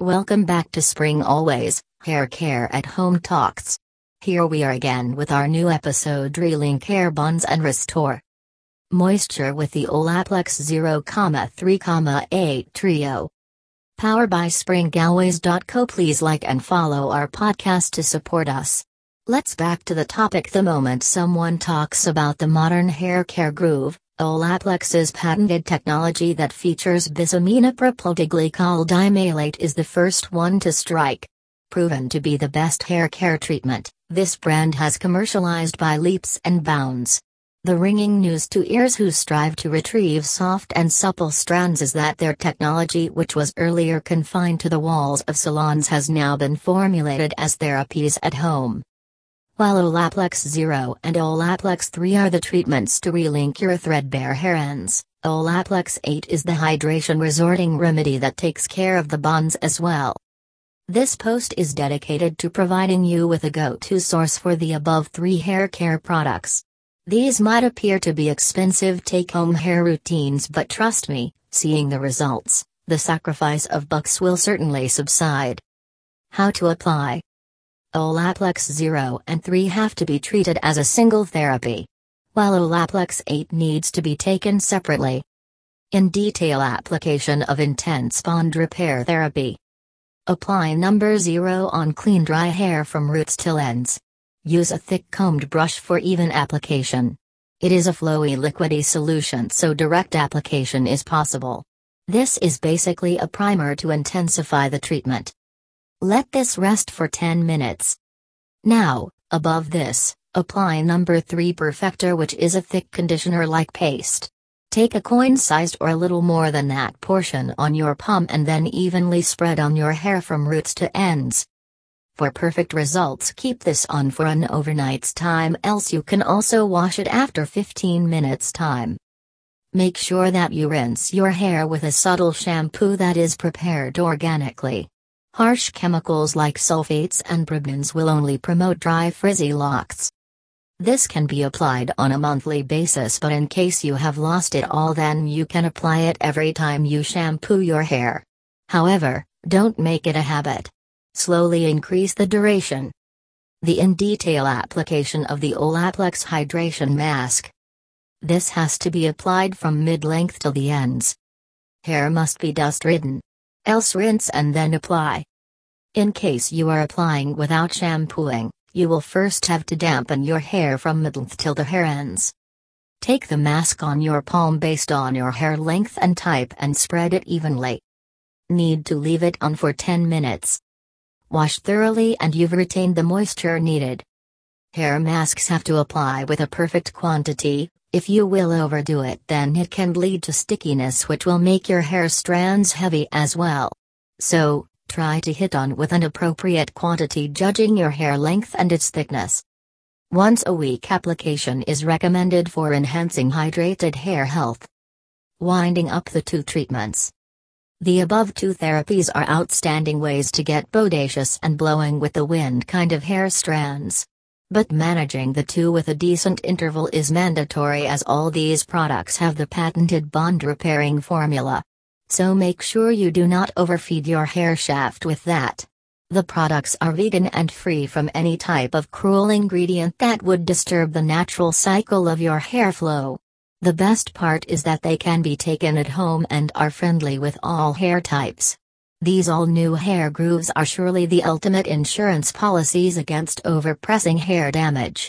Welcome back to Spring Always, Hair Care at Home Talks. Here we are again with our new episode Relink Hair Bonds and Restore Moisture with the Olaplex 0,3,8 Trio. Powered by SpringAlways.co. Please like and follow our podcast to support us. Let's back to the topic the moment someone talks about the modern hair care groove, Olaplex's patented technology that features bisaminopropyl dimalate is the first one to strike. Proven to be the best hair care treatment, this brand has commercialized by leaps and bounds. The ringing news to ears who strive to retrieve soft and supple strands is that their technology, which was earlier confined to the walls of salons, has now been formulated as therapies at home. While Olaplex 0 and Olaplex 3 are the treatments to relink your threadbare hair ends, Olaplex 8 is the hydration resorting remedy that takes care of the bonds as well. This post is dedicated to providing you with a go to source for the above three hair care products. These might appear to be expensive take home hair routines, but trust me, seeing the results, the sacrifice of bucks will certainly subside. How to apply Olaplex 0 and 3 have to be treated as a single therapy. While Olaplex 8 needs to be taken separately. In detail application of intense bond repair therapy. Apply number 0 on clean dry hair from roots till ends. Use a thick combed brush for even application. It is a flowy liquidy solution so direct application is possible. This is basically a primer to intensify the treatment. Let this rest for 10 minutes. Now, above this, apply number 3 Perfector which is a thick conditioner-like paste. Take a coin-sized or a little more than that portion on your palm and then evenly spread on your hair from roots to ends. For perfect results keep this on for an overnight's time else you can also wash it after 15 minutes time. Make sure that you rinse your hair with a subtle shampoo that is prepared organically. Harsh chemicals like sulfates and parabens will only promote dry frizzy locks. This can be applied on a monthly basis but in case you have lost it all then you can apply it every time you shampoo your hair. However, don't make it a habit. Slowly increase the duration. The in-detail application of the Olaplex Hydration Mask. This has to be applied from mid-length to the ends. Hair must be dust-ridden. Else rinse and then apply. In case you are applying without shampooing, you will first have to dampen your hair from mid-length till the hair ends. Take the mask on your palm based on your hair length and type and spread it evenly. Need to leave it on for 10 minutes. Wash thoroughly and you've retained the moisture needed. Hair masks have to apply with a perfect quantity, if you will overdo it, then it can lead to stickiness, which will make your hair strands heavy as well. So, try to hit on with an appropriate quantity, judging your hair length and its thickness. Once a week application is recommended for enhancing hydrated hair health. Winding up the two treatments. The above two therapies are outstanding ways to get bodacious and blowing with the wind kind of hair strands. But managing the two with a decent interval is mandatory as all these products have the patented bond repairing formula. So make sure you do not overfeed your hair shaft with that. The products are vegan and free from any type of cruel ingredient that would disturb the natural cycle of your hair flow. The best part is that they can be taken at home and are friendly with all hair types. These all new hair grooves are surely the ultimate insurance policies against overpressing hair damage.